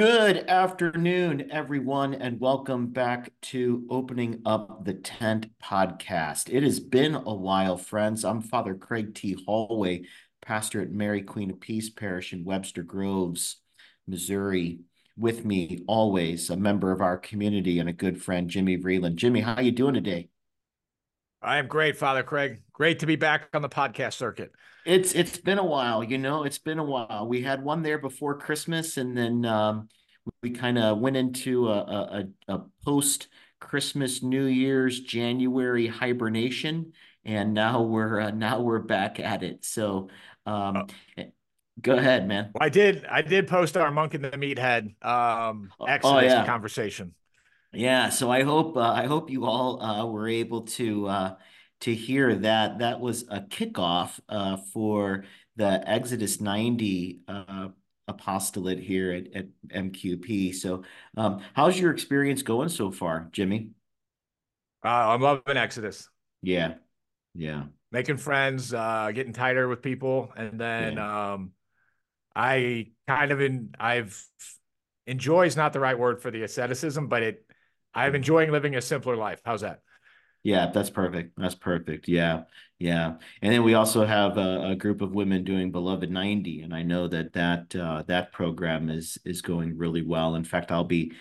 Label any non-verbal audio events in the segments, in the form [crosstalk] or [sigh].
Good afternoon, everyone, and welcome back to Opening Up the Tent podcast. It has been a while, friends. I'm Father Craig T. Hallway, pastor at Mary Queen of Peace Parish in Webster Groves, Missouri. With me always, a member of our community and a good friend, Jimmy Vreeland. Jimmy, how are you doing today? I am great, Father Craig. Great to be back on the podcast circuit. It's it's been a while, you know. It's been a while. We had one there before Christmas, and then um, we kind of went into a, a, a post Christmas, New Year's, January hibernation, and now we're uh, now we're back at it. So, um, oh. go ahead, man. I did I did post our monk in the meathead um, oh, Exodus oh, yeah. conversation. Yeah, so I hope uh, I hope you all uh, were able to uh, to hear that. That was a kickoff uh, for the Exodus 90 uh, apostolate here at, at MQP. So, um, how's your experience going so far, Jimmy? Uh, I'm loving Exodus. Yeah, yeah. Making friends, uh, getting tighter with people, and then yeah. um, I kind of in I've enjoy is not the right word for the asceticism, but it I'm enjoying living a simpler life. How's that? Yeah, that's perfect. That's perfect. Yeah, yeah. And then we also have a, a, group of women doing Beloved 90, and I know that that uh, that program is is going really well. In fact, I'll be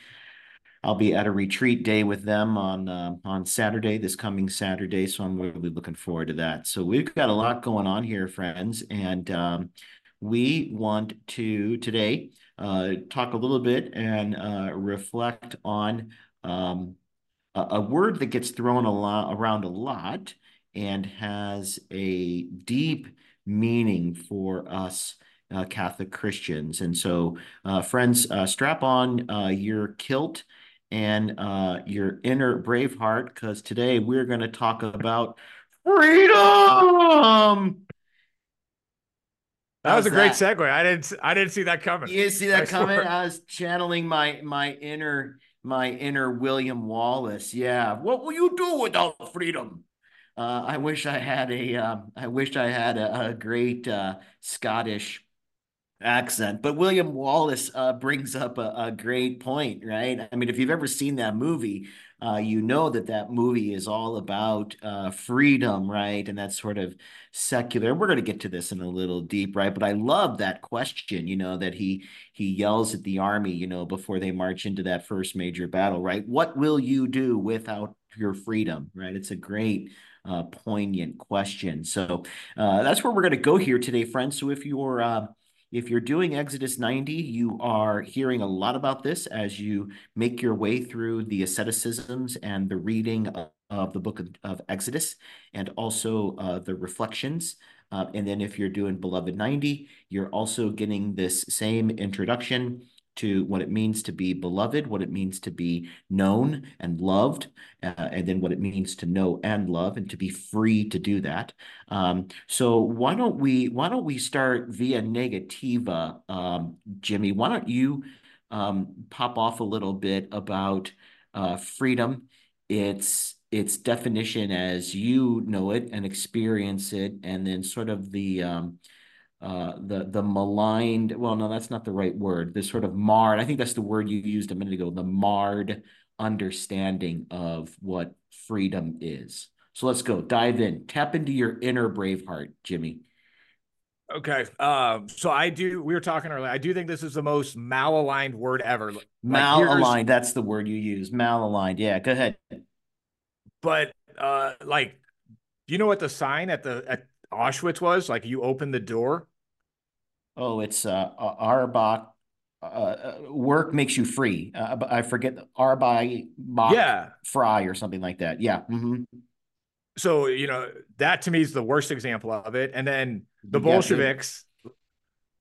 I'll be at a retreat day with them on uh, on Saturday, this coming Saturday. So I'm really looking forward to that. So we've got a lot going on here, friends, and um, we want to today uh, talk a little bit and uh, reflect on. Um, a word that gets thrown a lot around a lot and has a deep meaning for us uh, Catholic Christians. And so, uh, friends, uh, strap on uh, your kilt and uh, your inner brave heart because today we're going to talk about freedom. That was a great that? segue. I didn't. I didn't see that coming. You didn't see that I coming? Swear. I was channeling my my inner my inner William Wallace. Yeah, what will you do without freedom? Uh, I wish I had a. Uh, I wish I had a, a great uh, Scottish accent. But William Wallace uh, brings up a, a, great point, right? I mean, if you've ever seen that movie, uh, you know that that movie is all about uh, freedom, right? And that sort of secular. We're going to get to this in a little deep, right? But I love that question, you know, that he he yells at the army, you know, before they march into that first major battle, right? What will you do without your freedom, right? It's a great uh, poignant question. So uh, that's where we're going to go here today, friends. So if you're uh, if you're doing Exodus 90, you are hearing a lot about this as you make your way through the asceticisms and the reading of, of the book of, of, Exodus and also uh, the reflections. Uh, and then if you're doing Beloved 90, you're also getting this same introduction to what it means to be beloved, what it means to be known and loved, uh, and then what it means to know and love, and to be free to do that. Um, so why don't we why don't we start via negativa, um, Jimmy? Why don't you um, pop off a little bit about uh, freedom, its its definition as you know it and experience it, and then sort of the um, uh, the the maligned well no that's not the right word the sort of marred i think that's the word you used a minute ago the marred understanding of what freedom is. So let's go dive in tap into your inner brave heart jimmy. Okay um so i do we were talking earlier i do think this is the most malaligned word ever like, malaligned that's the word you use malaligned yeah go ahead. But uh like do you know what the sign at the at Auschwitz was? Like you open the door. Oh, it's uh, Arbach. Uh, uh, work makes you free. Uh, I forget Arbai yeah. Fry or something like that. Yeah. Mm-hmm. So you know that to me is the worst example of it. And then the Bolsheviks,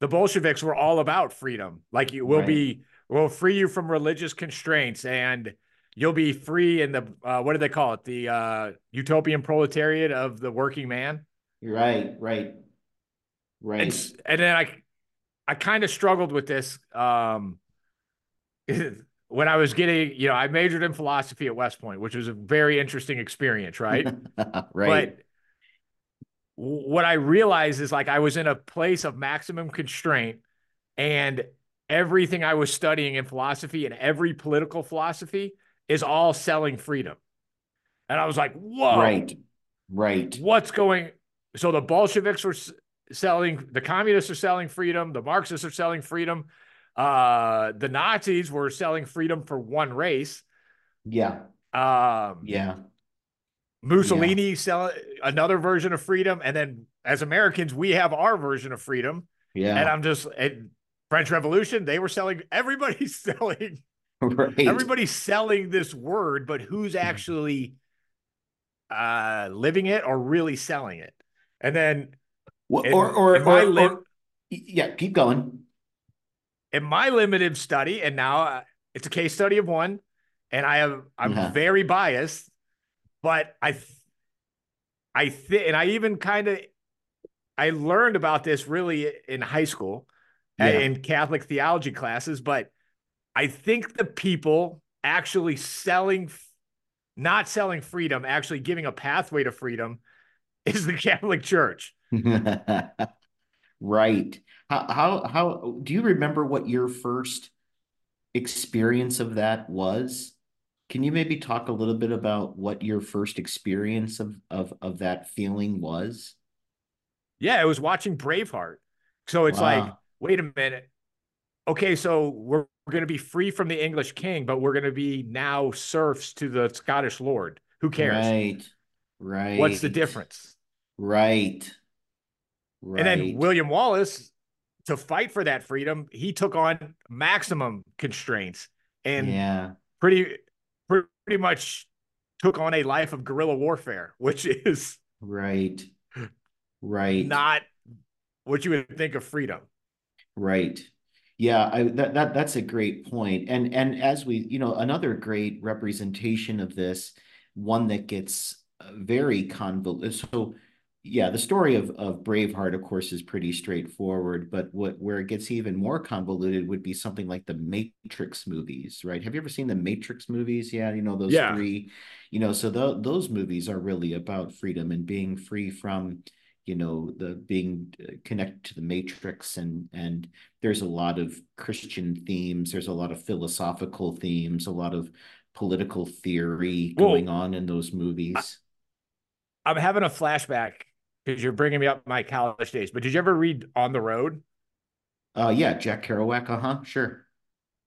the Bolsheviks were all about freedom. Like you will right. be, will free you from religious constraints and you'll be free in the uh, what do they call it? The uh, utopian proletariat of the working man. Right, right, right. And, and then I, I kind of struggled with this um, [laughs] when I was getting, you know, I majored in philosophy at West Point, which was a very interesting experience, right? [laughs] right. But what I realized is like I was in a place of maximum constraint, and everything I was studying in philosophy and every political philosophy is all selling freedom. And I was like, whoa. Right. Right. What's going so the Bolsheviks were selling, the communists are selling freedom, the Marxists are selling freedom. Uh, the Nazis were selling freedom for one race. Yeah. Um, yeah. Mussolini yeah. sell another version of freedom, and then as Americans, we have our version of freedom. Yeah. And I'm just French Revolution, they were selling. [laughs] Everybody's selling. Right. Everybody's selling this word, but who's hmm. actually uh living it or really selling it? And then, well, in, or or, or, li- or yeah, keep going. In my limited study, and now uh, it's a case study of one, and I have I'm uh-huh. very biased, but I, I think, and I even kind of, I learned about this really in high school, yeah. in Catholic theology classes, but I think the people actually selling, not selling freedom, actually giving a pathway to freedom, is the Catholic Church. [laughs] right. How how how do you remember what your first experience of that was? Can you maybe talk a little bit about what your first experience of of of that feeling was? Yeah, it was watching Braveheart. So it's wow. like, wait a minute. Okay, so we're, we're going to be free from the English king, but we're going to be now serfs to the Scottish lord. Who cares? Right. Right. What's the difference? Right. Right. And then William Wallace, to fight for that freedom, he took on maximum constraints and yeah, pretty pretty much took on a life of guerrilla warfare, [laughs] which is right, right, not what you would think of freedom. Right. Yeah, I, that that that's a great point. And and as we, you know, another great representation of this, one that gets very convoluted. So yeah, the story of of Braveheart, of course, is pretty straightforward. But what where it gets even more convoluted would be something like the Matrix movies, right? Have you ever seen the Matrix movies? Yeah, you know those yeah. three. You know, so th- those movies are really about freedom and being free from, you know, the being uh, connected to the Matrix, and and there's a lot of Christian themes. There's a lot of philosophical themes. A lot of political theory going on in those movies. I, I'm having a flashback because you're bringing me up my college days. But did you ever read On the Road? Uh, yeah, Jack Kerouac. Uh huh. Sure.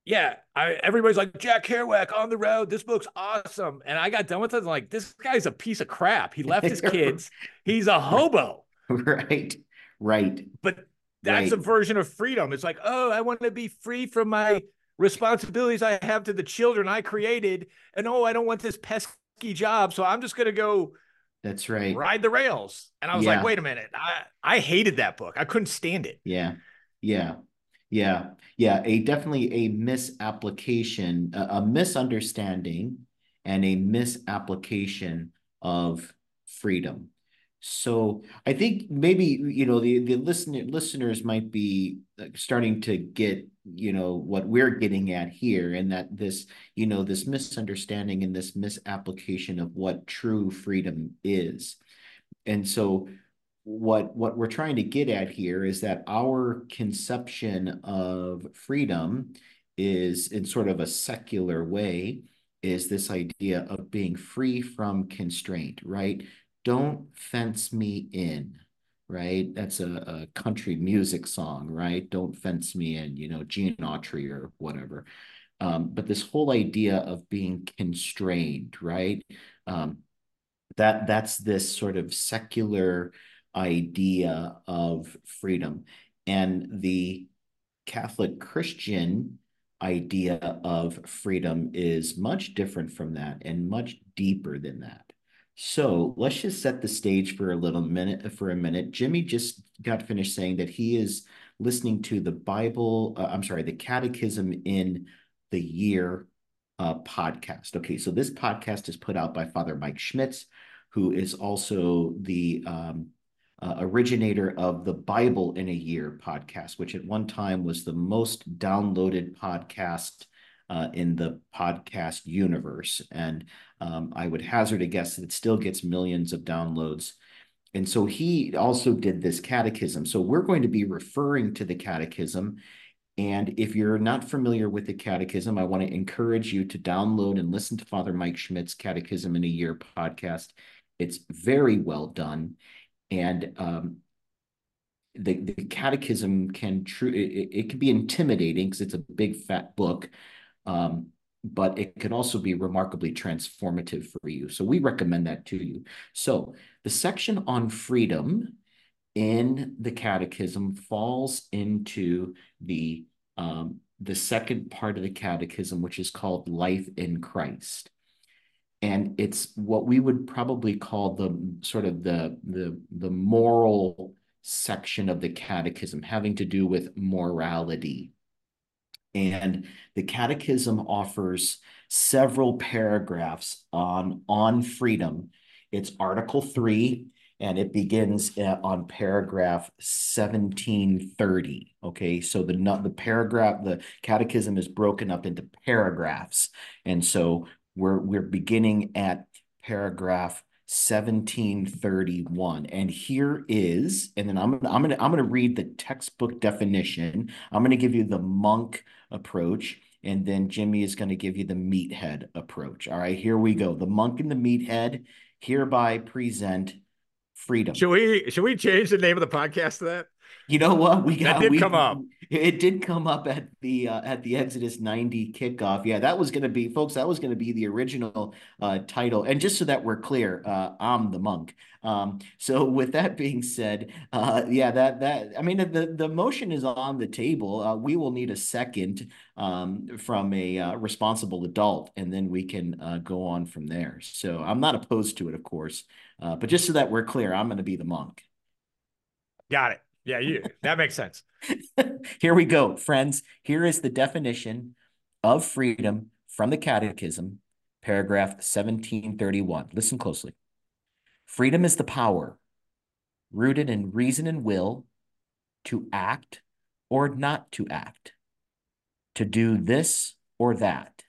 Yeah, I, everybody's like Jack Kerouac on the road. This book's awesome, and I got done with it. I'm like, this guy's a piece of crap. He left his [laughs] kids. He's a hobo. Right. Right. But that's right. a version of freedom. It's like, oh, I want to be free from my responsibilities I have to the children I created, and oh, I don't want this pesky job, so I'm just gonna go that's right. Ride the rails. And I was yeah. like, wait a minute. I, I hated that book. I couldn't stand it. Yeah. Yeah. Yeah. Yeah. A definitely a misapplication, a, a misunderstanding and a misapplication of freedom. So I think maybe you know the the listener listeners might be starting to get you know what we're getting at here, and that this you know this misunderstanding and this misapplication of what true freedom is, and so what what we're trying to get at here is that our conception of freedom is in sort of a secular way is this idea of being free from constraint, right? Don't Fence Me In, right? That's a, a country music song, right? Don't Fence Me In, you know, Gene Autry or whatever. Um, but this whole idea of being constrained, right? Um, that that's this sort of secular idea of freedom. And the Catholic Christian idea of freedom is much different from that and much deeper than that. So let's just set the stage for a little minute. For a minute, Jimmy just got finished saying that he is listening to the Bible. Uh, I'm sorry, the Catechism in the Year uh, podcast. Okay, so this podcast is put out by Father Mike Schmitz, who is also the um, uh, originator of the Bible in a Year podcast, which at one time was the most downloaded podcast uh, in the podcast universe. And um, I would hazard a guess that it still gets millions of downloads. And so he also did this catechism. So we're going to be referring to the catechism And if you're not familiar with the Catechism, I want to encourage you to download and listen to Father Mike Schmitz's Catechism in a Year podcast. It's very well done. And um, the, the catechism can true it, it can be intimidating because it's a big fat book um, but it can also be remarkably transformative for you. So we recommend that to you. So the section on freedom in the catechism falls into the um, the second part of the catechism which is called life in christ. And it's what we would probably call the sort of the the the moral section of the catechism having to do with morality. And the catechism offers several paragraphs on, on freedom. It's Article 3, and it begins uh, on paragraph 1730. Okay, so the, the paragraph, the catechism is broken up into paragraphs. And so we're, we're beginning at paragraph 1731 and here is and then i'm i'm gonna i'm gonna read the textbook definition i'm gonna give you the monk approach and then jimmy is going to give you the meathead approach. All right here we go. The monk and the meathead hereby present freedom. Should we should we change the name of the podcast to that you know what? We got that did we, come up. It did come up at the uh, at the Exodus 90 kickoff. Yeah, that was going to be, folks. That was going to be the original uh, title. And just so that we're clear, uh, I'm the monk. Um, so [laughs] with that being said, uh, yeah, that that I mean the the motion is on the table. Uh, we will need a second um, from a uh, responsible adult, and then we can uh, go on from there. So I'm not opposed to it, of course, uh, but just so that we're clear, I'm going to be the monk. Got it. Yeah, you that makes sense. [laughs] Here we go, friends. Here is the definition of freedom from the Catechism, paragraph 1731. Listen closely. Freedom is the power rooted in reason and will to act or not to act, to do this or that,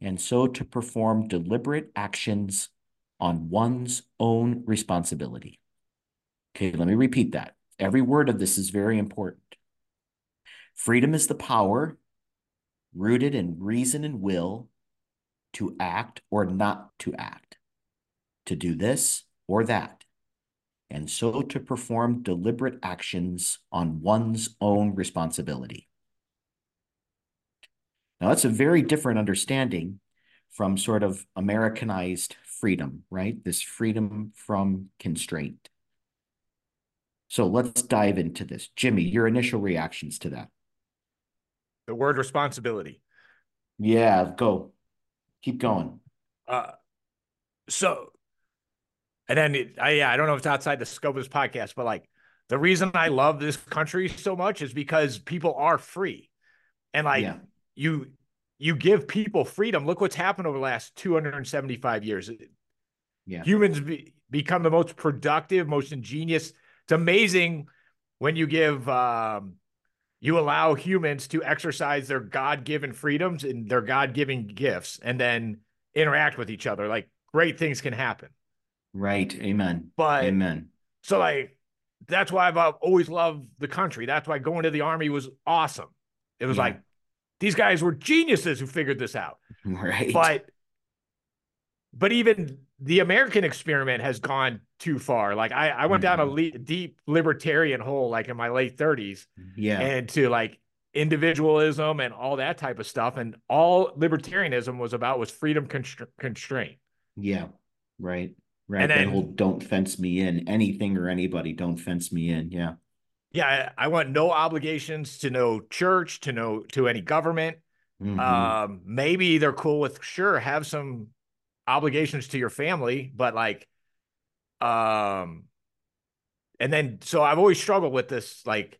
and so to perform deliberate actions on one's own responsibility. Okay, let me repeat that. Every word of this is very important. Freedom is the power rooted in reason and will to act or not to act, to do this or that, and so to perform deliberate actions on one's own responsibility. Now, that's a very different understanding from sort of Americanized freedom, right? This freedom from constraint. So let's dive into this. Jimmy, your initial reactions to that. The word responsibility. Yeah, go. Keep going. Uh, so, and then it, I, yeah, I don't know if it's outside the scope of this podcast, but like the reason I love this country so much is because people are free, and like yeah. you, you give people freedom. Look what's happened over the last 275 years. Yeah. Humans be, become the most productive, most ingenious it's amazing when you give um, you allow humans to exercise their god-given freedoms and their god-given gifts and then interact with each other. Like great things can happen. Right. Amen. But amen. so like that's why i've always loved the country. That's why going to the army was awesome. It was yeah. like these guys were geniuses who figured this out. [laughs] Right. But but even the American experiment has gone too far. Like I, I went mm-hmm. down a mm-hmm. le- deep libertarian hole, like in my late thirties, yeah, and to like individualism and all that type of stuff. And all libertarianism was about was freedom constra- constraint. Yeah, right, right. And then, whole "don't fence me in" anything or anybody. Don't fence me in. Yeah, yeah. I, I want no obligations to no church, to no to any government. Mm-hmm. Um, maybe they're cool with sure have some obligations to your family, but like, um, and then so I've always struggled with this like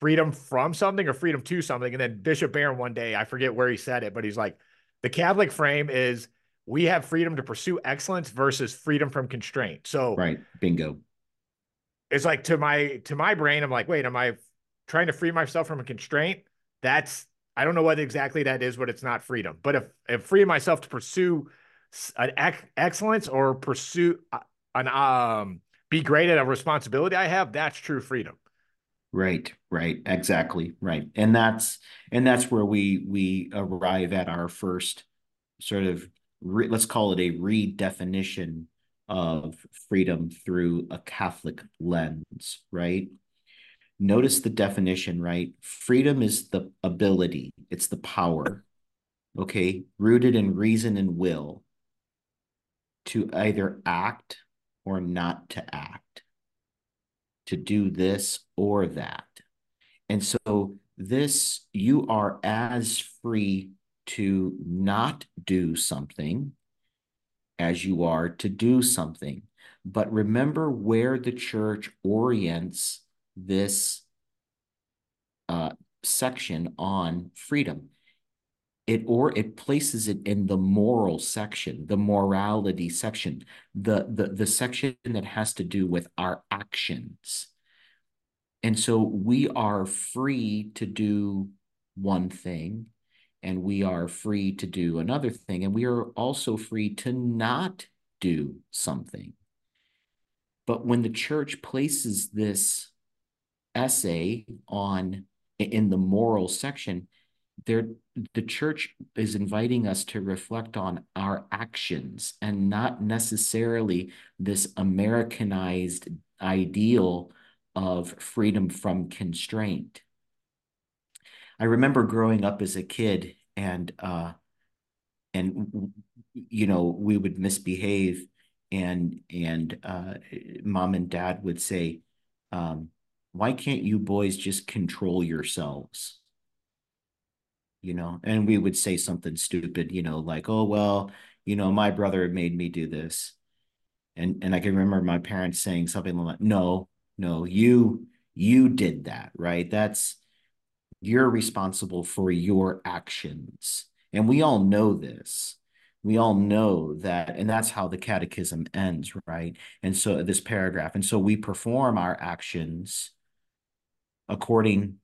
freedom from something or freedom to something. And then Bishop Barron one day, I forget where he said it, but he's like, the Catholic frame is we have freedom to pursue excellence versus freedom from constraint. So right, bingo. It's like to my to my brain, I'm like, wait, am I trying to free myself from a constraint? That's I don't know what exactly that is, but it's not freedom. But if if freeing myself to pursue an ec- excellence or pursue uh, an um be great at a responsibility I have, that's true freedom. Right, right, exactly, right. And that's and that's where we we arrive at our first sort of re, let's call it a redefinition of freedom through a Catholic lens, right? Notice the definition, right? Freedom is the ability, it's the power, okay, rooted in reason and will to either act or not to act to do this or that. And so, this, you are as free to not do something as you are to do something. But remember where the church orients this uh, section on freedom. It or it places it in the moral section, the morality section, the the the section that has to do with our actions. And so we are free to do one thing and we are free to do another thing and we are also free to not do something. But when the church places this essay on in the moral section, there the church is inviting us to reflect on our actions and not necessarily this Americanized ideal of freedom from constraint. I remember growing up as a kid and uh and you know we would misbehave and and uh mom and dad would say um why can't you boys just control yourselves? You know and we would say something stupid you know like oh well you know my brother made me do this. And and i can remember my parents saying something like no no you you did that right? That's you're responsible for your actions. And we all know this. We all know that and that's how the catechism ends right? And so this paragraph and so we perform our actions according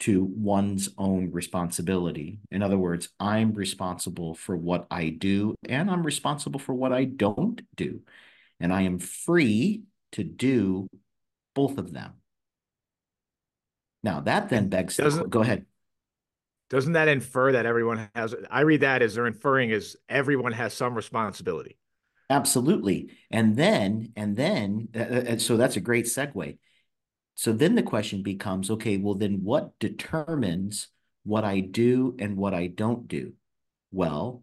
to one's own responsibility in other words i'm responsible for what i do and i'm responsible for what i don't do and i am free to do both of them. Now that then begs doesn't, the, go ahead. Doesn't that infer that everyone has I read that as they're inferring is everyone has some responsibility. Absolutely. And then and then uh, uh, uh, so that's a great segue. So then the question becomes okay, well then what determines what I do and what I don't do? Well,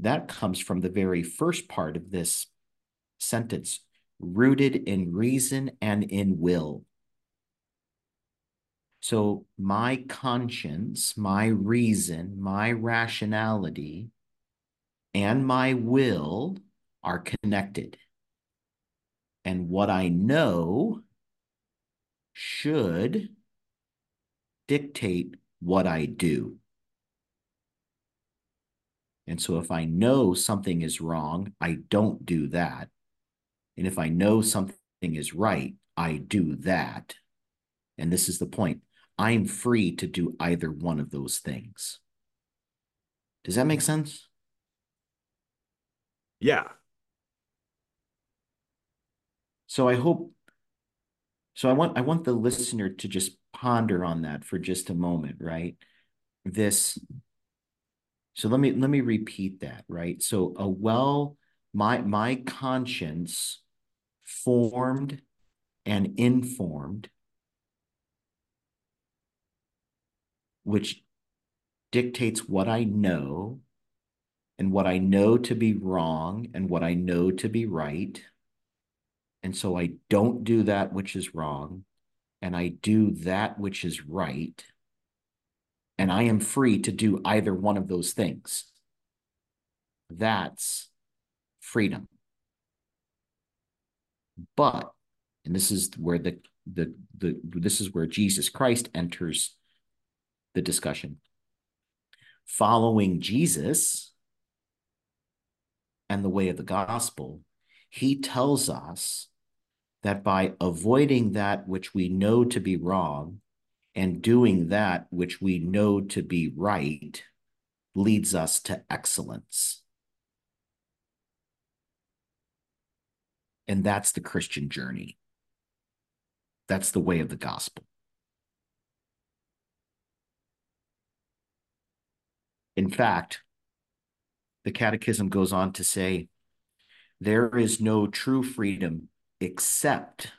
that comes from the very first part of this sentence rooted in reason and in will. So, my conscience, my reason, my rationality, and my will are connected. And what I know should dictate what I do. And so, if I know something is wrong, I don't do that. And if I know something is right, I do that. And this is the point I'm free to do either one of those things. Does that make sense? Yeah. So I hope so I want I want the listener to just ponder on that for just a moment, right? This so let me let me repeat that, right? So a well my my conscience formed and informed, which dictates what I know and what I know to be wrong and what I know to be right. And so I don't do that which is wrong, and I do that which is right. And I am free to do either one of those things. That's freedom. But, and this is where the the the this is where Jesus Christ enters the discussion. Following Jesus and the way of the gospel, he tells us that by avoiding that which we know to be wrong and doing that which we know to be right leads us to excellence. And that's the Christian journey. That's the way of the gospel. In fact, the Catechism goes on to say there is no true freedom except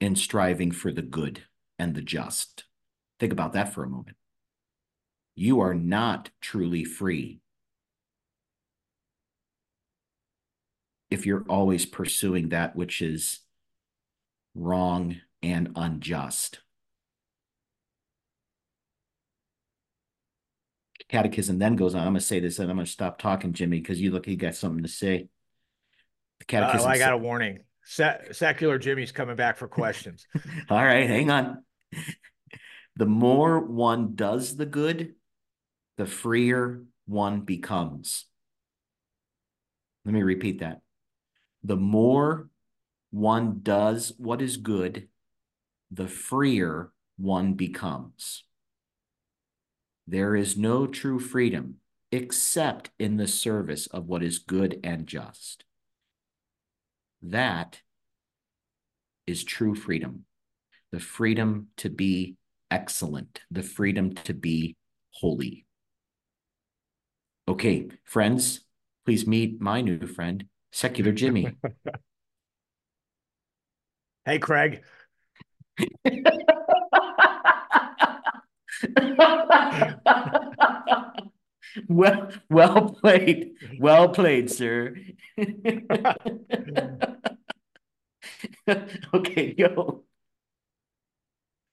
in striving for the good and the just. Think about that for a moment. You are not truly free if you're always pursuing that which is wrong and unjust. Catechism then goes on. I'm going to say this and I'm going to stop talking, Jimmy, because you look, you got something to say. The catechism. Uh, I got a warning. Se- secular Jimmy's coming back for [laughs] questions. All right, hang on. The more one does the good, the freer one becomes. Let me repeat that. The more one does what is good, the freer one becomes. There is no true freedom except in the service of what is good and just. That is true freedom the freedom to be excellent, the freedom to be holy. Okay, friends, please meet my new friend, Secular Jimmy. [laughs] hey, Craig. [laughs] [laughs] well, well played. Well played, sir. [laughs] okay, yo.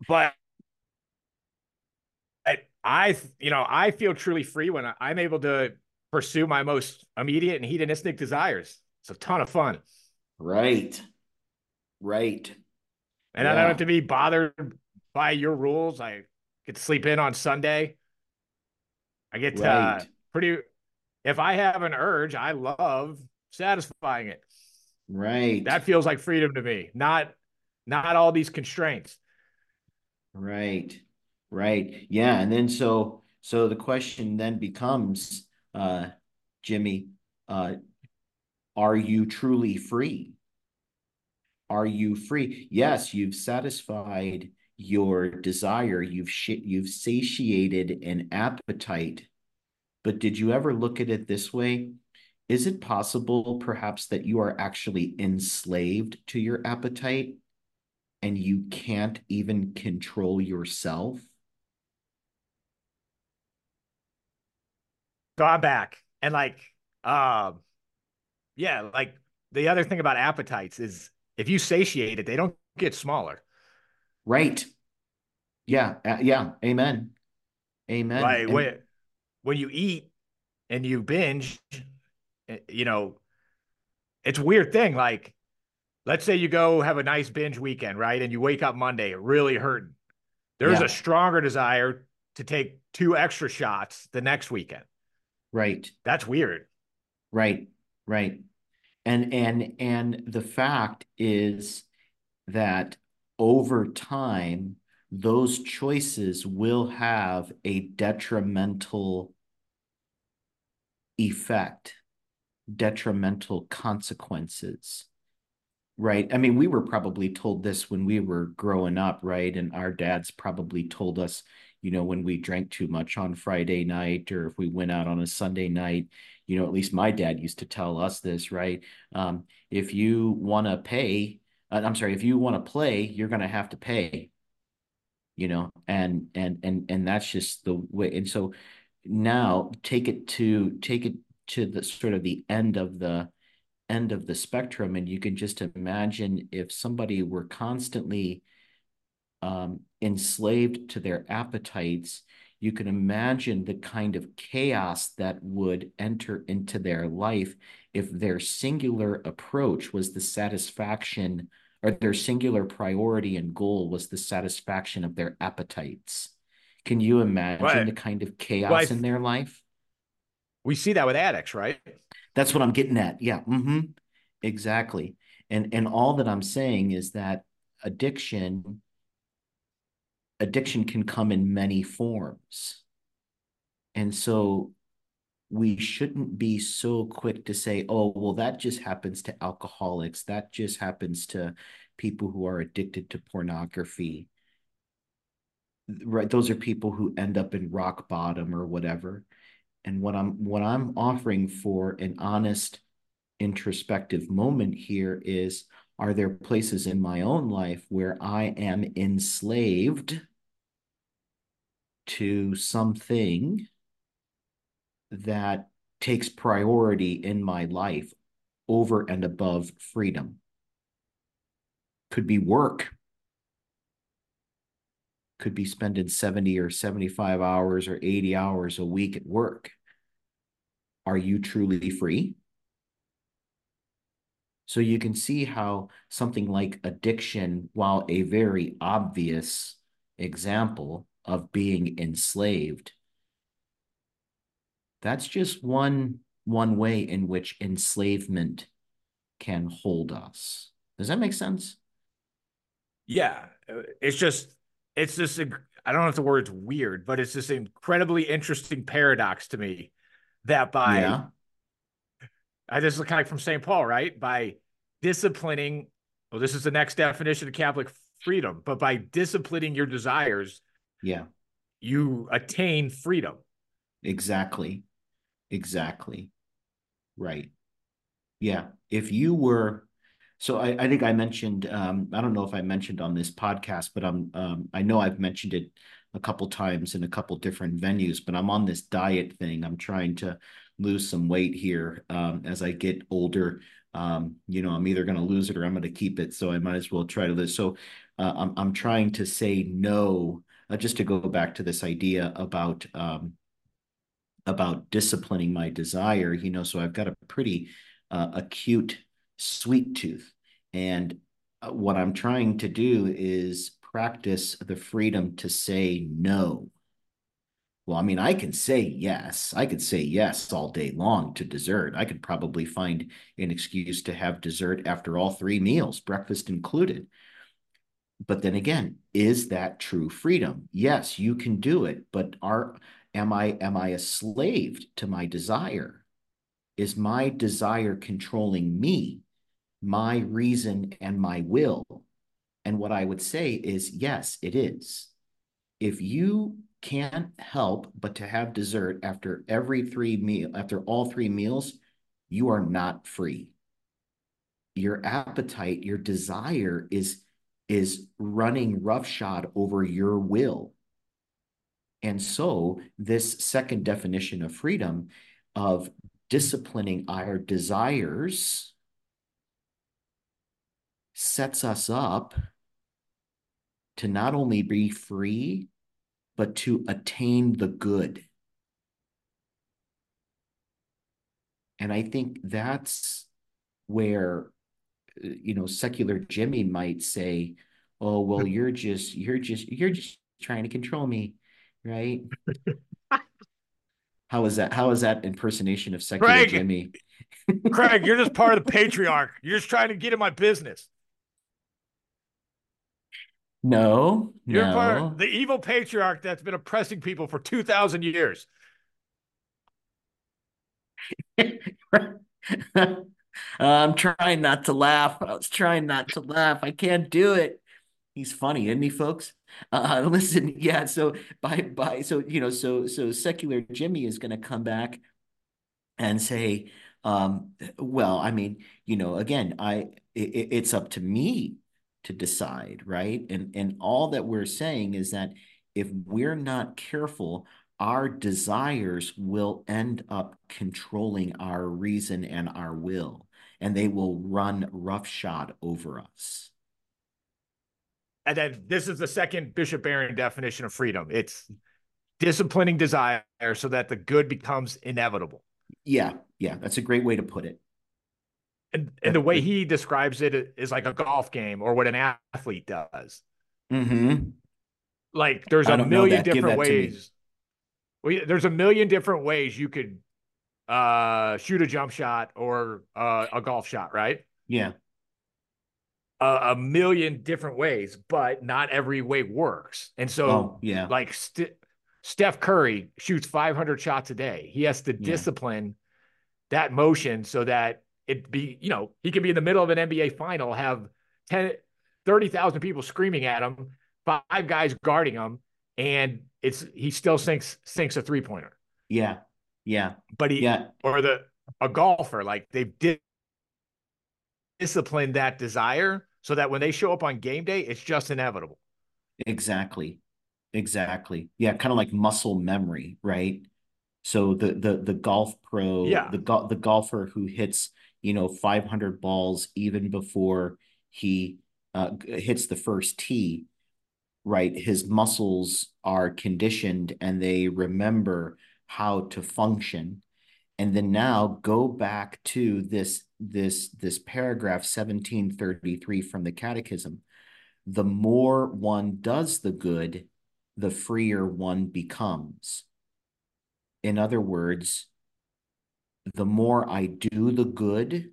But I, I, you know, I feel truly free when I'm able to pursue my most immediate and hedonistic desires. It's a ton of fun. Right. Right. And yeah. I don't have to be bothered by your rules. I get to sleep in on Sunday. I get to right. uh, pretty, if I have an urge, I love satisfying it. Right. That feels like freedom to me. Not, not all these constraints. Right. Right. Yeah. And then so, so the question then becomes, uh, Jimmy, uh, are you truly free? Are you free? Yes, you've satisfied your desire. You've you've satiated an appetite. But did you ever look at it this way? Is it possible, perhaps, that you are actually enslaved to your appetite and you can't even control yourself? Gone back and like, um, yeah, like the other thing about appetites is if you satiate it, they don't get smaller. Right. Yeah. Uh, yeah. Amen. Amen. Right. When, when you eat and you binge, eh, you know, it's a weird thing. Like, let's say you go have a nice binge weekend, right? And you wake up Monday really hurting. There's yeah. a stronger desire to take two extra shots the next weekend. Right. That's weird. Right. Right. And and and the fact is that over time those choices will have a detrimental effect, detrimental consequences. Right. I mean, we were probably told this when we were growing up, right? And our dads probably told us, you know, when we drank too much on Friday night or if we went out on a Sunday night, you know, at least my dad used to tell us this, right? Um, if you want to pay, I'm sorry, if you want to play, you're going to have to pay, you know, and, and, and, and that's just the way. And so now take it to, take it to the sort of the end of the, end of the spectrum and you can just imagine if somebody were constantly um, enslaved to their appetites you can imagine the kind of chaos that would enter into their life if their singular approach was the satisfaction or their singular priority and goal was the satisfaction of their appetites. Can you imagine right. the kind of chaos well, in their life? We see that with addicts, right? That's what I'm getting at. Yeah. Mm-hmm. Exactly. And and all that I'm saying is that addiction addiction can come in many forms. And so we shouldn't be so quick to say, oh, well, that just happens to alcoholics. That just happens to people who are addicted to pornography. right those are people who end up in rock bottom or whatever and what i'm what i'm offering for an honest introspective moment here is are there places in my own life where i am enslaved to something that takes priority in my life over and above freedom could be work could be spending 70 or 75 hours or 80 hours a week at work. Are you truly free? So you can see how something like addiction, while a very obvious example of being enslaved, that's just one one way in which enslavement can hold us. Does that make sense? Yeah, it's just it's this I don't know if the word's weird, but it's this incredibly interesting paradox to me that by yeah. I this is kind of from St. Paul, right? By disciplining, well, this is the next definition of Catholic freedom, but by disciplining your desires, yeah, you attain freedom. Exactly. Exactly. Right. Yeah. If you were so I, I think I mentioned um, I don't know if I mentioned on this podcast, but I'm um, I know I've mentioned it a couple times in a couple different venues. But I'm on this diet thing. I'm trying to lose some weight here um, as I get older. Um, you know, I'm either going to lose it or I'm going to keep it. So I might as well try to lose. So uh, I'm I'm trying to say no. Uh, just to go back to this idea about um, about disciplining my desire. You know, so I've got a pretty uh, acute sweet tooth. And uh, what I'm trying to do is practice the freedom to say no. Well, I mean, I can say yes. I could say yes all day long to dessert. I could probably find an excuse to have dessert after all three meals, breakfast included. But then again, is that true freedom? Yes, you can do it, but are am I am I a slave to my desire? Is my desire controlling me? my reason and my will. And what I would say is, yes, it is. If you can't help but to have dessert after every three meal, after all three meals, you are not free. Your appetite, your desire is is running roughshod over your will. And so, this second definition of freedom of disciplining our desires sets us up to not only be free, but to attain the good. And I think that's where, you know, secular Jimmy might say, oh, well, you're just, you're just, you're just trying to control me, right? [laughs] How is that? How is that impersonation of secular Craig, Jimmy? [laughs] Craig, you're just part of the [laughs] patriarch. You're just trying to get in my business. No, you're no. part the evil patriarch that's been oppressing people for two thousand years. I'm trying not to laugh. I was trying not to laugh. I can't do it. He's funny, isn't he, folks? Uh, [laughs] listen, yeah. So by by, so you know, so so secular Jimmy is going to come back and say, um, well, I mean, you know, again, I it, it's up to me to decide, right? And and all that we're saying is that if we're not careful, our desires will end up controlling our reason and our will, and they will run roughshod over us. And then this is the second Bishop Barron definition of freedom. It's disciplining desire so that the good becomes inevitable. Yeah, yeah, that's a great way to put it. And, and the way he describes it is like a golf game or what an athlete does. Mm-hmm. Like there's a million different ways. Well, there's a million different ways you could uh, shoot a jump shot or uh, a golf shot, right? Yeah. A, a, million different ways, but not every way works. And so, oh, yeah, like St- Steph Curry shoots 500 shots a day. He has to yeah. discipline that motion so that it be, you know, he can be in the middle of an NBA final, have 10, 30,000 people screaming at him, five guys guarding him, and it's he still sinks sinks a three pointer. Yeah, yeah, but he yeah, or the a golfer like they've discipline that desire so that when they show up on game day, it's just inevitable. Exactly, exactly. Yeah, kind of like muscle memory, right? So the the the golf pro, yeah, the go- the golfer who hits you know 500 balls even before he uh, hits the first tee right his muscles are conditioned and they remember how to function and then now go back to this this this paragraph 1733 from the catechism the more one does the good the freer one becomes in other words the more i do the good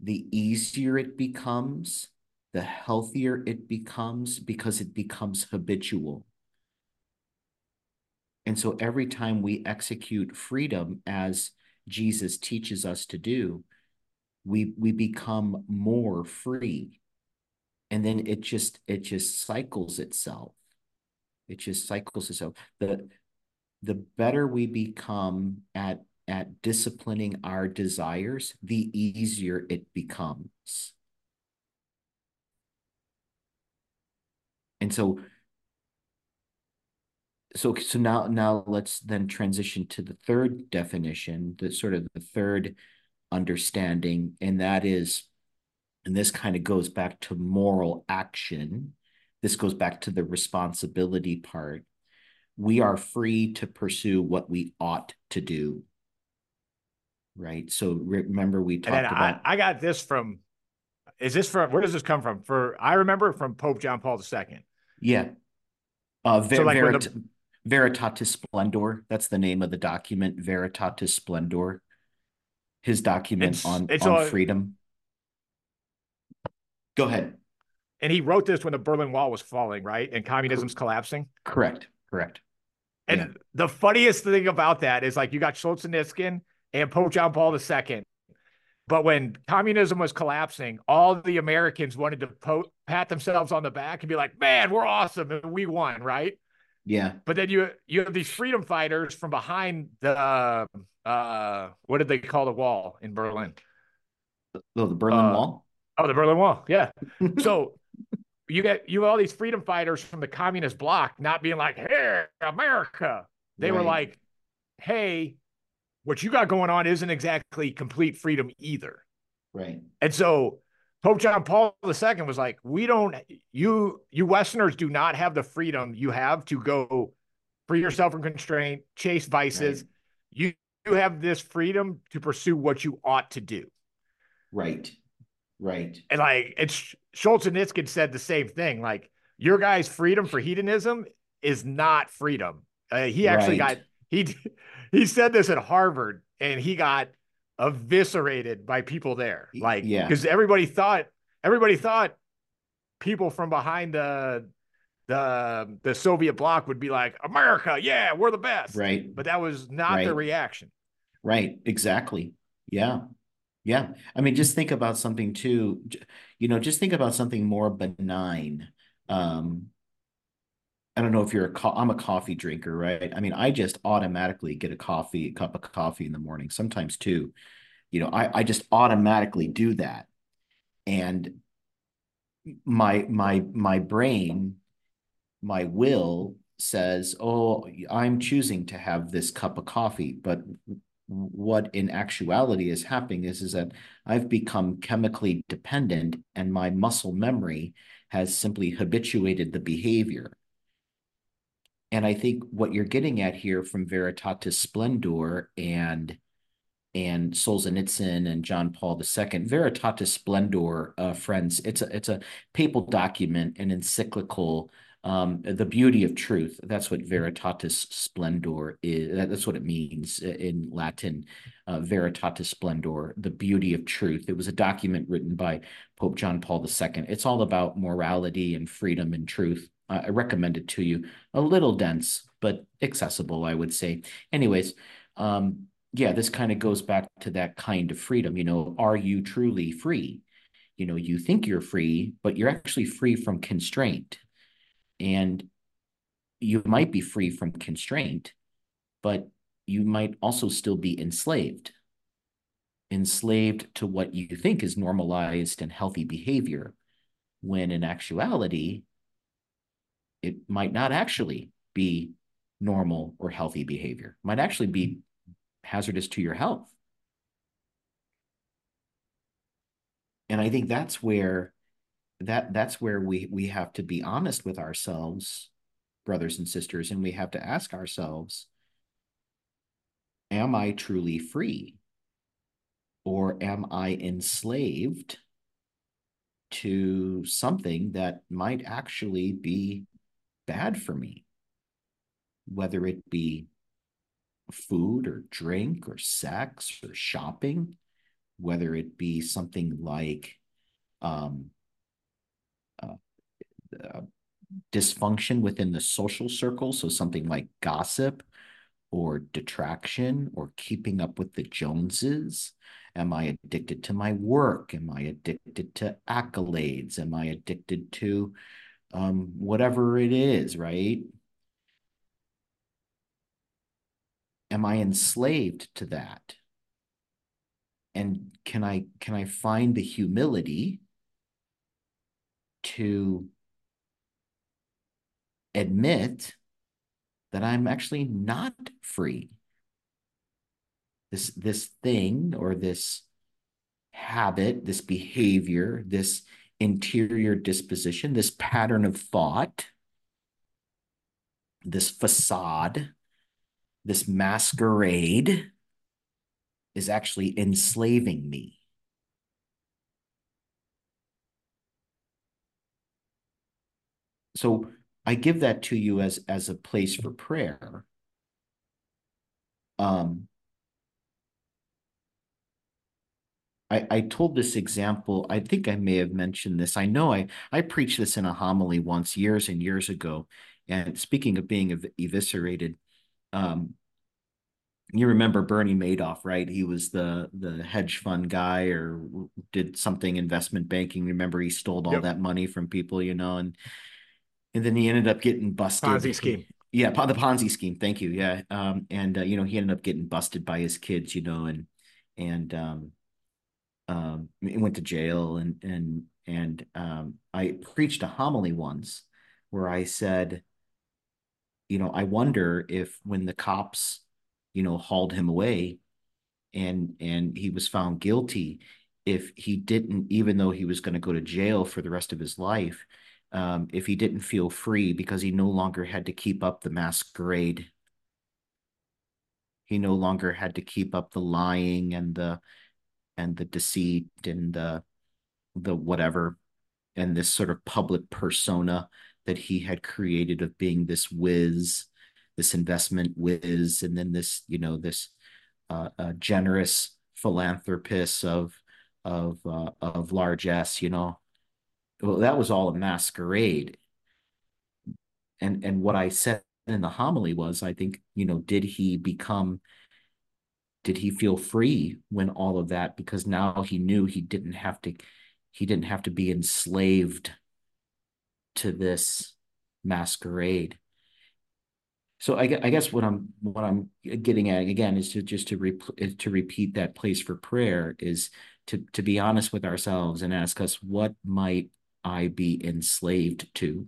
the easier it becomes the healthier it becomes because it becomes habitual. And so every time we execute freedom as Jesus teaches us to do, we we become more free. And then it just it just cycles itself. It just cycles itself. The the better we become at at disciplining our desires, the easier it becomes. And so so so now now let's then transition to the third definition, the sort of the third understanding, and that is, and this kind of goes back to moral action. This goes back to the responsibility part. We are free to pursue what we ought to do. Right. So remember we talked about I, I got this from is this from where does this come from? For I remember from Pope John Paul II. Yeah. Uh, ver- so like Verit- the... Veritatis Splendor. That's the name of the document. Veritatis Splendor. His document it's, on, it's on freedom. Go ahead. And he wrote this when the Berlin Wall was falling, right? And communism's collapsing. Correct. Correct. And yeah. the funniest thing about that is like you got Solzhenitsyn and Pope John Paul II but when communism was collapsing, all the Americans wanted to po- pat themselves on the back and be like, "Man, we're awesome and we won!" Right? Yeah. But then you you have these freedom fighters from behind the uh, uh what did they call the wall in Berlin? Oh, the Berlin uh, Wall. Oh, the Berlin Wall. Yeah. [laughs] so you get you have all these freedom fighters from the communist bloc not being like, "Hey, America." They right. were like, "Hey, what you got going on isn't exactly complete freedom either. Right. And so Pope John Paul II was like, we don't, you, you Westerners do not have the freedom you have to go free yourself from constraint, chase vices. Right. You, you have this freedom to pursue what you ought to do. Right. Right. And like, it's Solzhenitsyn said the same thing. Like, your guy's freedom for hedonism is not freedom. Uh, he actually right. got, he, he said this at Harvard and he got eviscerated by people there. Like, yeah, because everybody thought everybody thought people from behind the the the Soviet bloc would be like, America, yeah, we're the best. Right. But that was not right. the reaction. Right. Exactly. Yeah. Yeah. I mean, just think about something too, you know, just think about something more benign. Um, I don't know if you're a co- I'm a coffee drinker, right? I mean, I just automatically get a coffee, a cup of coffee in the morning, sometimes two. You know, I, I just automatically do that. And my my my brain, my will says, "Oh, I'm choosing to have this cup of coffee." But what in actuality is happening is is that I've become chemically dependent and my muscle memory has simply habituated the behavior. And I think what you're getting at here from Veritatis Splendor and and Solzhenitsyn and John Paul II, Veritatis Splendor, uh, friends, it's a it's a papal document, an encyclical, um, the beauty of truth. That's what Veritatis Splendor is. That's what it means in Latin. Uh, Veritatis Splendor, the beauty of truth. It was a document written by Pope John Paul II. It's all about morality and freedom and truth. I recommend it to you. A little dense, but accessible, I would say. Anyways, um, yeah, this kind of goes back to that kind of freedom. You know, are you truly free? You know, you think you're free, but you're actually free from constraint. And you might be free from constraint, but you might also still be enslaved. Enslaved to what you think is normalized and healthy behavior, when in actuality, it might not actually be normal or healthy behavior, it might actually be hazardous to your health. And I think that's where that that's where we we have to be honest with ourselves brothers and sisters and we have to ask ourselves am i truly free or am i enslaved to something that might actually be bad for me whether it be food or drink or sex or shopping whether it be something like um, uh, uh, dysfunction within the social circle. So something like gossip or detraction or keeping up with the Joneses. Am I addicted to my work? Am I addicted to accolades? Am I addicted to um, whatever it is, right? Am I enslaved to that? And can I can I find the humility to admit that I'm actually not free. This, this thing or this habit, this behavior, this interior disposition, this pattern of thought, this facade, this masquerade is actually enslaving me. So I give that to you as as a place for prayer. Um, I, I told this example. I think I may have mentioned this. I know I I preached this in a homily once years and years ago. And speaking of being ev eviscerated, um, you remember Bernie Madoff, right? He was the the hedge fund guy or did something investment banking. Remember, he stole all yep. that money from people, you know, and and then he ended up getting busted. Ponzi scheme. Yeah, the Ponzi scheme. Thank you. Yeah, um, and uh, you know he ended up getting busted by his kids, you know, and and um, um, went to jail, and and and um, I preached a homily once where I said, you know, I wonder if when the cops, you know, hauled him away, and and he was found guilty, if he didn't, even though he was going to go to jail for the rest of his life, um, if he didn't feel free because he no longer had to keep up the masquerade. He no longer had to keep up the lying and the and the deceit and the the whatever and this sort of public persona that he had created of being this whiz, this investment whiz, and then this, you know, this uh, uh, generous philanthropist of of uh, of largesse, you know, well, that was all a masquerade. And and what I said in the homily was, I think, you know, did he become did he feel free when all of that because now he knew he didn't have to he didn't have to be enslaved to this masquerade so I, I guess what i'm what i'm getting at again is to just to re, to repeat that place for prayer is to to be honest with ourselves and ask us what might I be enslaved to?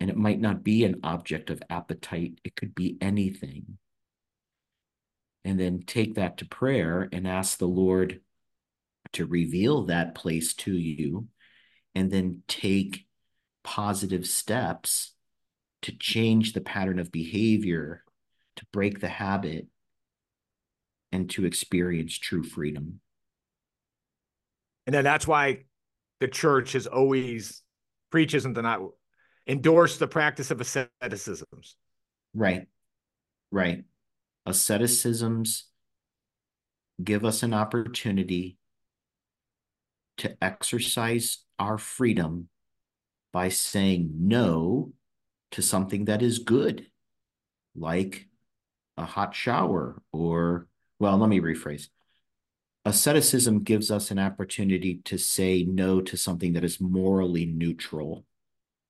And it might not be an object of appetite, it could be anything. And then take that to prayer and ask the Lord to reveal that place to you, and then take positive steps to change the pattern of behavior, to break the habit, and to experience true freedom. And then that's why the church has always preaches and not endorse the practice of asceticisms. Right. Right. Asceticisms give us an opportunity to exercise our freedom by saying no to something that is good, like a hot shower or, well, let me rephrase. Asceticism gives us an opportunity to say no to something that is morally neutral,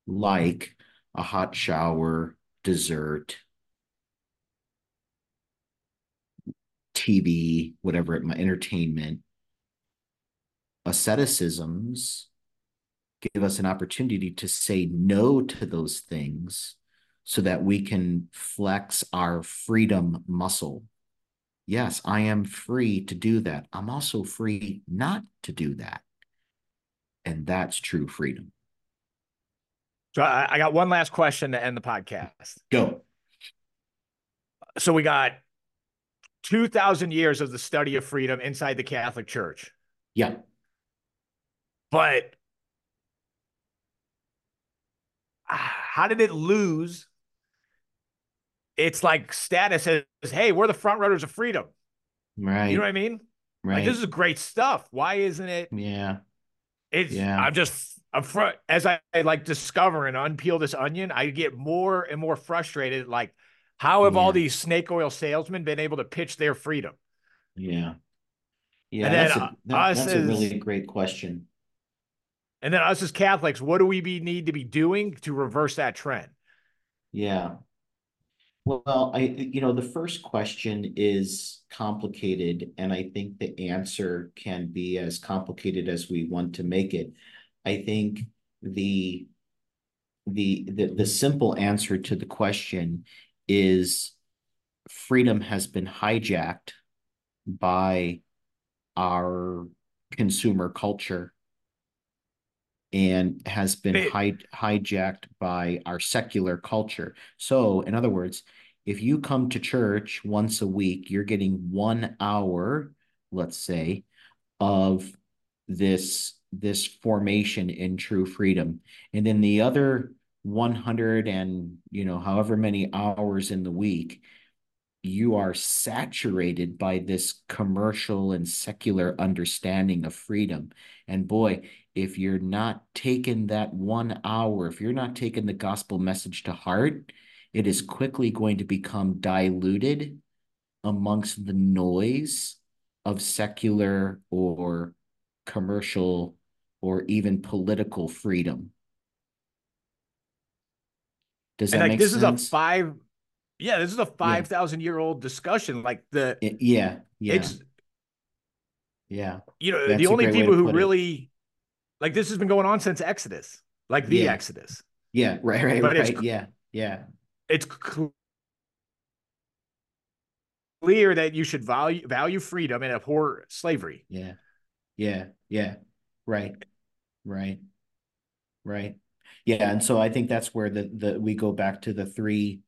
like a hot shower, dessert, TV, whatever it might entertainment. Asceticisms give us an opportunity to say no to those things so that we can flex our freedom muscle. Yes, I am free to do that. I'm also free not to do that. And that's true freedom. So I, I got one last question to end the podcast. Go. So we got 2,000 years of the study of freedom inside the Catholic Church. Yeah. But uh, how did it lose its like status as hey, we're the front runners of freedom? Right. You know what I mean? Right. Like this is great stuff. Why isn't it? Yeah. It's yeah. I'm just I'm fr- as I, I like discover and unpeel this onion, I get more and more frustrated. Like, how have yeah. all these snake oil salesmen been able to pitch their freedom? Yeah. Yeah. And that's, then, a, uh, that, that's as, a really great question. And then us as Catholics, what do we be, need to be doing to reverse that trend? Yeah. Well, I you know the first question is complicated, and I think the answer can be as complicated as we want to make it. I think the the the, the simple answer to the question is freedom has been hijacked by our consumer culture and has been hij hijacked by our secular culture. So, in other words, if you come to church once a week, you're getting one hour, let's say, of this this formation in true freedom, and then the other 100 and you know however many hours in the week you are saturated by this commercial and secular understanding of freedom. And boy, if you're not taking that one hour, if you're not taking the gospel message to heart, it is quickly going to become diluted amongst the noise of secular or commercial or even political freedom. Does that and like make this sense? is a five yeah, this is a 5,000 yeah. year old discussion. Like the, yeah, yeah. It's, yeah. You know, That's the only people who really, it. like, this has been going on since Exodus, like the yeah. Exodus. Yeah, [laughs] right, right, but right. yeah, yeah. It's clear that you should value value freedom and abhor slavery. Yeah, yeah, yeah. Right, right, right. Yeah, and so I think that's where the the we go back to the three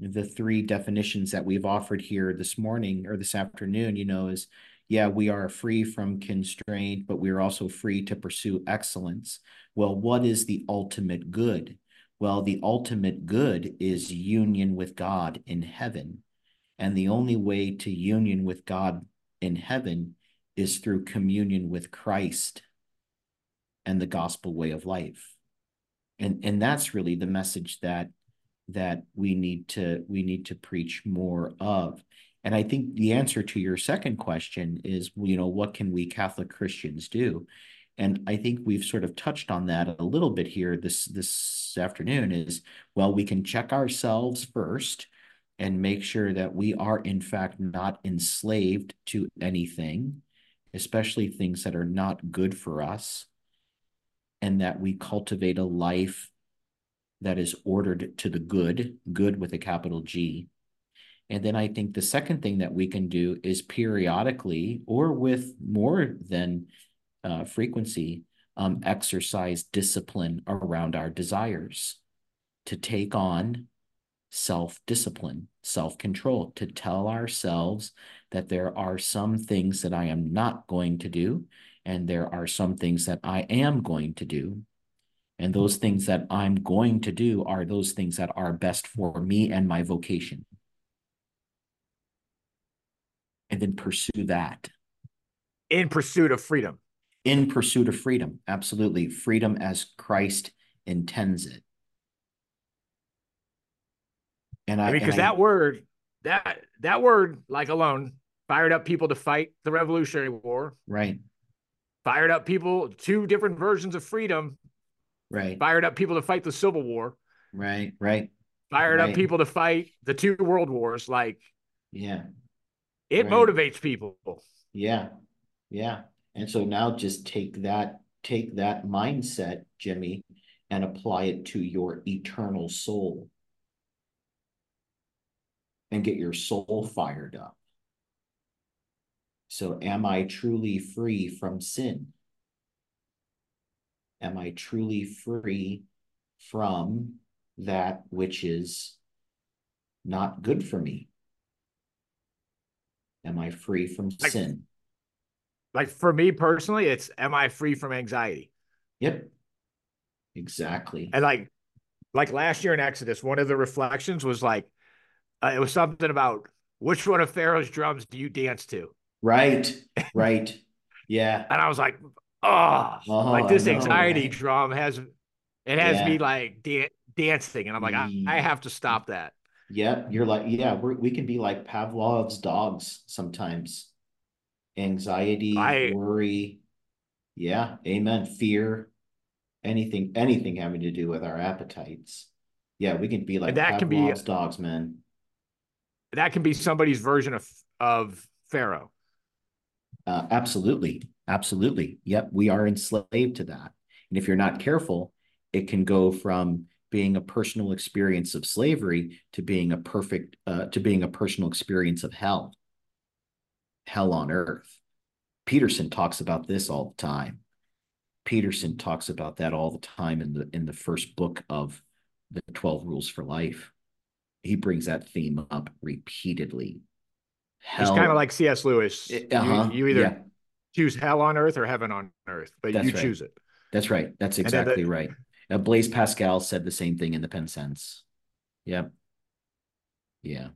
the three definitions that we've offered here this morning or this afternoon, you know, is yeah, we are free from constraint, but we are also free to pursue excellence. Well, what is the ultimate good? Well, the ultimate good is union with God in heaven. And the only way to union with God in heaven is through communion with Christ and the gospel way of life. And, and that's really the message that that we need to we need to preach more of. And i think the answer to your second question is you know what can we catholic christians do? And i think we've sort of touched on that a little bit here this this afternoon is well we can check ourselves first and make sure that we are in fact not enslaved to anything especially things that are not good for us and that we cultivate a life that is ordered to the good, good with a capital G. And then I think the second thing that we can do is periodically or with more than uh, frequency, um, exercise discipline around our desires to take on self discipline, self control, to tell ourselves that there are some things that I am not going to do, and there are some things that I am going to do. And those mm-hmm. things that I'm going to do are those things that are best for me and my vocation. And then pursue that. In pursuit of freedom. In pursuit of freedom. Absolutely. Freedom as Christ intends it. And I, mean because that I, word, that that word, like alone, fired up people to fight the Revolutionary War. Right. Fired up people, two different versions of freedom right fired up people to fight the civil war Right, right. Fired right. up people to fight the two world wars. Like, yeah, it right. motivates people. Yeah, yeah. And so now just take that, take that mindset, Jimmy, and apply it to your eternal soul and get your soul fired up. So, am I truly free from sin? Am I truly free from that which is not good for me? Am I free from like, sin? Like for me personally, it's am I free from anxiety? Yep. Exactly. And like like last year in Exodus, one of the reflections was like uh, it was something about which one of Pharaoh's drums do you dance to? Right. Right. Yeah. [laughs] and I was like, oh, like this anxiety drum has it has yeah. me like da- dancing, and I'm like, I, I have to stop that. Yeah, you're like, yeah, we we can be like Pavlov's dogs sometimes. Anxiety, I, worry, yeah, amen. Fear, anything, anything having to do with our appetites. Yeah, we can be like that Pavlov's can be dogs, man. That can be somebody's version of of Pharaoh. Uh, absolutely, absolutely. Yep, we are enslaved to that, and if you're not careful, it can go from being a personal experience of slavery to being a perfect uh, to being a personal experience of hell. Hell on earth. Peterson talks about this all the time. Peterson talks about that all the time in the in the first book of the 12 rules for life. He brings that theme up repeatedly hell, it's kind of like cs lewis uh-huh, you, you, either yeah. choose hell on earth or heaven on earth but That's you right. choose it that's right that's exactly the, right uh, Blaise Pascal said the same thing in the Pensées. Yep. Yeah.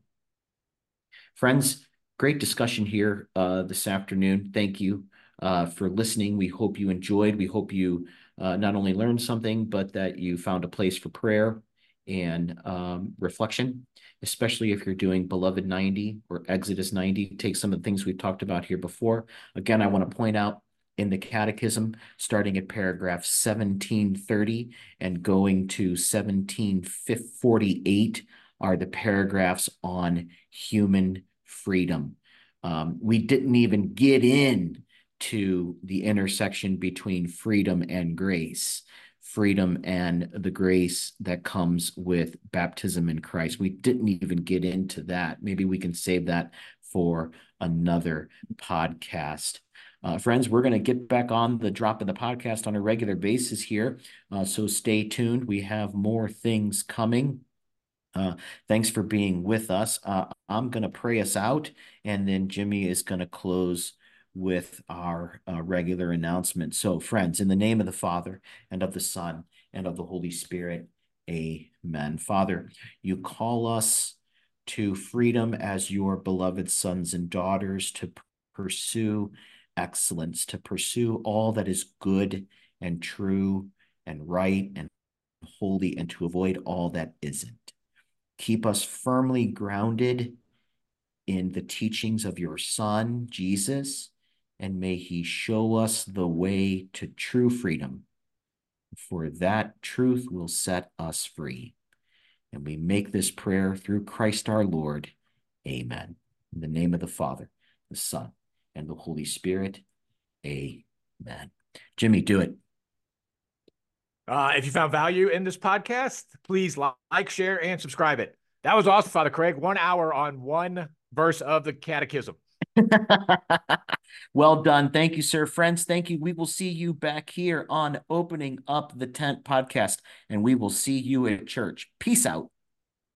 Friends, great discussion here uh, this afternoon. Thank you uh, for listening. We hope you enjoyed. We hope you uh, not only learned something, but that you found a place for prayer and um, reflection, especially if you're doing Beloved 90 or Exodus 90. Take some of the things we've talked about here before. Again, I want to point out in the Catechism, starting at paragraph 1730 and going to 1748 are the paragraphs on human freedom. Um, we didn't even get in to the intersection between freedom and grace, freedom and the grace that comes with baptism in Christ. We didn't even get into that. Maybe we can save that for another podcast. Uh, friends, we're going to get back on the drop of the podcast on a regular basis here. Uh, so stay tuned. We have more things coming. Uh, thanks for being with us. Uh, I'm going to pray us out, and then Jimmy is going to close with our uh, regular announcement. So, friends, in the name of the Father, and of the Son, and of the Holy Spirit, amen. Father, you call us to freedom as your beloved sons and daughters to pursue excellence, to pursue all that is good and true and right and holy, and to avoid all that isn't. Keep us firmly grounded in the teachings of your Son, Jesus, and may he show us the way to true freedom. For that truth will set us free. And we make this prayer through Christ our Lord. Amen. In the name of the Father, the Son, and the Holy Spirit. Amen. Jimmy, do it. Uh, if you found value in this podcast, please like, share, and subscribe it. That was awesome, Father Craig. One hour on one verse of the catechism. [laughs] well done. Thank you, sir. Friends, thank you. We will see you back here on Opening Up the Tent podcast, and we will see you at church. Peace out.